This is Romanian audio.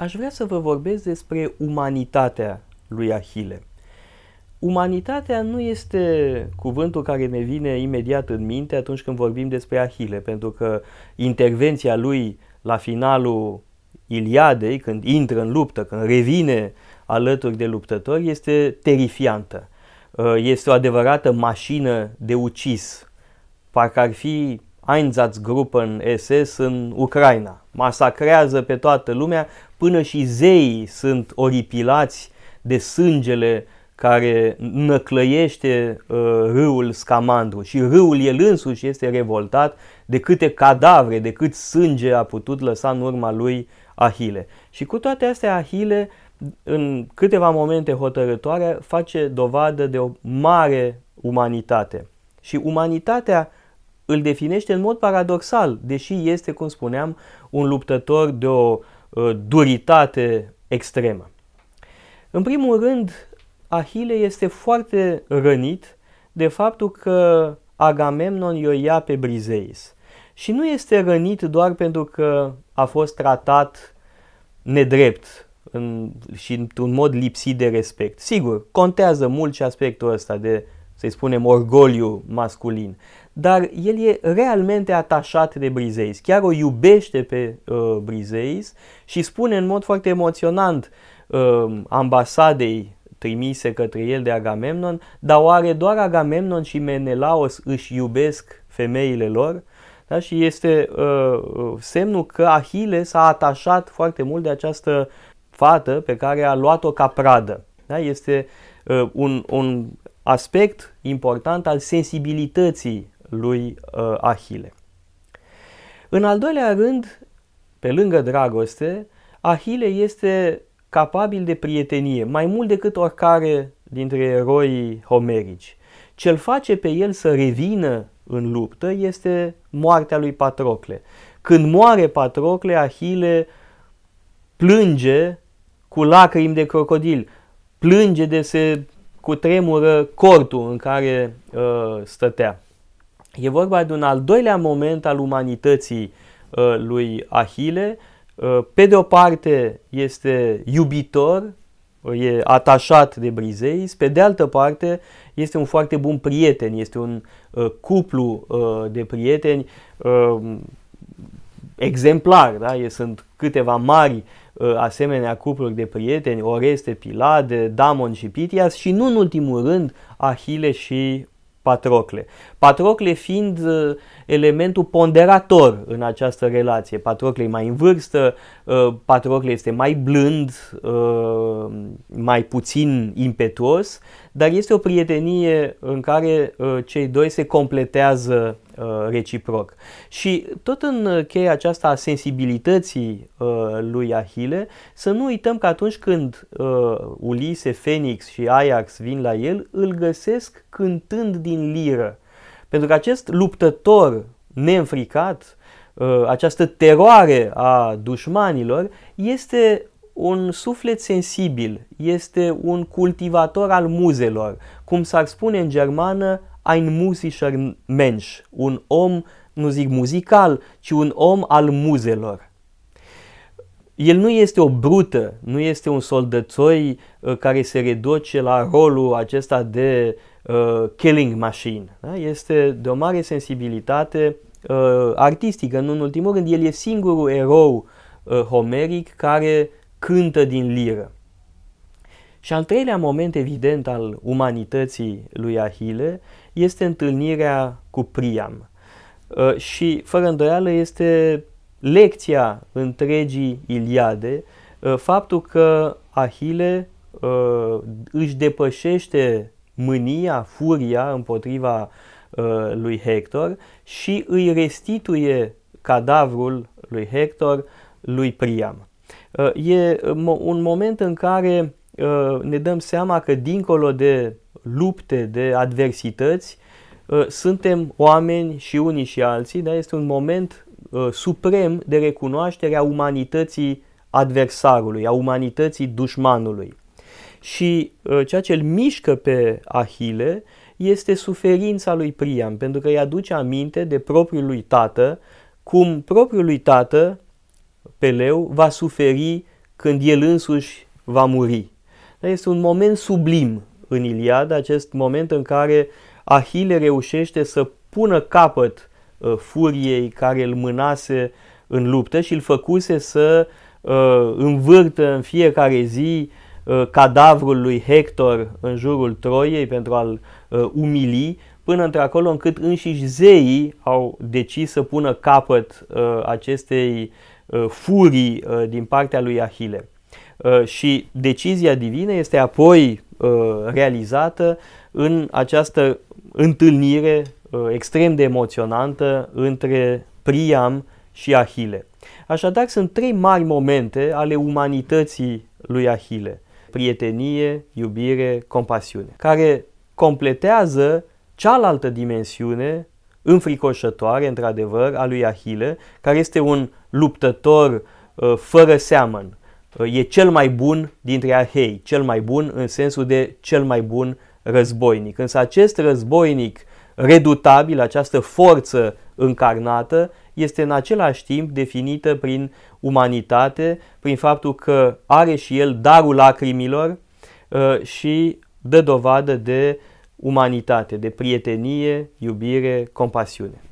aș vrea să vă vorbesc despre umanitatea lui Ahile. Umanitatea nu este cuvântul care ne vine imediat în minte atunci când vorbim despre Ahile, pentru că intervenția lui la finalul Iliadei, când intră în luptă, când revine alături de luptători, este terifiantă. Uh, este o adevărată mașină de ucis. Parcă ar fi Einsatzgruppen SS în Ucraina. Masacrează pe toată lumea, până și zeii sunt oripilați de sângele care năclăiește uh, râul Scamandru și râul el însuși este revoltat de câte cadavre, de cât sânge a putut lăsa în urma lui Ahile. Și cu toate astea Ahile în câteva momente hotărătoare face dovadă de o mare umanitate. Și umanitatea îl definește în mod paradoxal, deși este, cum spuneam, un luptător de o uh, duritate extremă. În primul rând, Ahile este foarte rănit de faptul că Agamemnon i-o ia pe Brizeis. Și nu este rănit doar pentru că a fost tratat nedrept în, și într-un mod lipsit de respect. Sigur, contează mult și aspectul ăsta de, să-i spunem, orgoliu masculin. Dar el e realmente atașat de Brizeis, chiar o iubește pe uh, Brizeis și spune în mod foarte emoționant uh, ambasadei trimise către el de Agamemnon, dar oare doar Agamemnon și Menelaos își iubesc femeile lor? Da? Și este uh, uh semnul că Ahile s-a atașat foarte mult de această fată pe care a luat-o ca pradă. Da? Este uh, un, un aspect important al sensibilității lui uh, Ahile. În al doilea rând, pe lângă dragoste, Ahile este capabil de prietenie, mai mult decât oricare dintre eroii homerici. Ce-l face pe el să revină în luptă este moartea lui Patrocle. Când moare Patrocle, Ahile plânge cu lacrimi de crocodil, plânge de se cutremură cortul în care uh, stătea. E vorba de un al doilea moment al umanității uh, lui Ahile. Uh, pe de o parte este iubitor, e atașat de Brizeis, pe de altă parte este un foarte bun prieten, este un uh, cuplu uh, de prieteni uh, exemplar, da? E, sunt câteva mari uh, asemenea cupluri de prieteni, Oreste, Pilade, Damon și Pitias și nu în ultimul rând Ahile și Patrocle. Patrocle fiind uh, elementul ponderator în această relație. Patrocle e mai în vârstă, uh, Patrocle este mai blând, uh, mai puțin impetuos, dar este o prietenie în care cei doi se completează reciproc. Și tot în cheia aceasta a sensibilității lui Ahile, să nu uităm că atunci când Ulise, Phoenix și Ajax vin la el, îl găsesc cântând din liră. Pentru că acest luptător neînfricat, ă, această teroare a dușmanilor, este un suflet sensibil, este un cultivator al muzelor, cum s-ar spune în germană, ein musischer Mensch, un om, nu zic muzical, ci un om al muzelor. El nu este o brută, nu este un soldățoi uh, care se reduce la rolul acesta de uh, killing machine. Da? Este de o mare sensibilitate uh, artistică, nu în ultimul rând. El e singurul erou uh, homeric care cântă din liră. Și al treilea moment evident al umanității lui Ahile este întâlnirea cu Priam. Uh, și fără îndoială este lecția întregii Iliade, uh, faptul că Ahile uh, își depășește mânia, furia împotriva uh, lui Hector și îi restituie cadavrul lui Hector lui Priam. E un moment în care ne dăm seama că dincolo de lupte, de adversități, suntem oameni și unii și alții, dar este un moment uh, suprem de recunoaștere a umanității adversarului, a umanității dușmanului. Și uh, ceea ce îl mișcă pe Ahile este suferința lui Priam, pentru că îi aduce aminte de propriul lui tată, cum propriul lui tată, Peleu, va suferi când el însuși va muri. Este un moment sublim în Iliada, acest moment în care Ahile reușește să pună capăt uh, furiei care îl mânase în luptă și îl făcuse să uh, învârtă în fiecare zi uh, cadavrul lui Hector în jurul Troiei pentru a-l uh, umili, până într-acolo încât înșiși zeii au decis să pună capăt uh, acestei uh, furii uh, din partea lui Ahile. Uh, și decizia divină este apoi uh, realizată în această întâlnire uh, extrem de emoționantă între Priam și Ahile. Așadar, sunt trei mari momente ale umanității lui Ahile. Prietenie, iubire, compasiune, care completează cealaltă dimensiune înfricoșătoare, într-adevăr, a lui Ahile, care este un luptător uh, fără seamăn. Uh, e cel mai bun dintre ahei, cel mai bun în sensul de cel mai bun războinic. Însă acest războinic redutabil, această forță încarnată, este în același timp definită prin umanitate, prin faptul că are și el darul lacrimilor uh, și dă dovadă de umanitate, de prietenie, iubire, compasiune.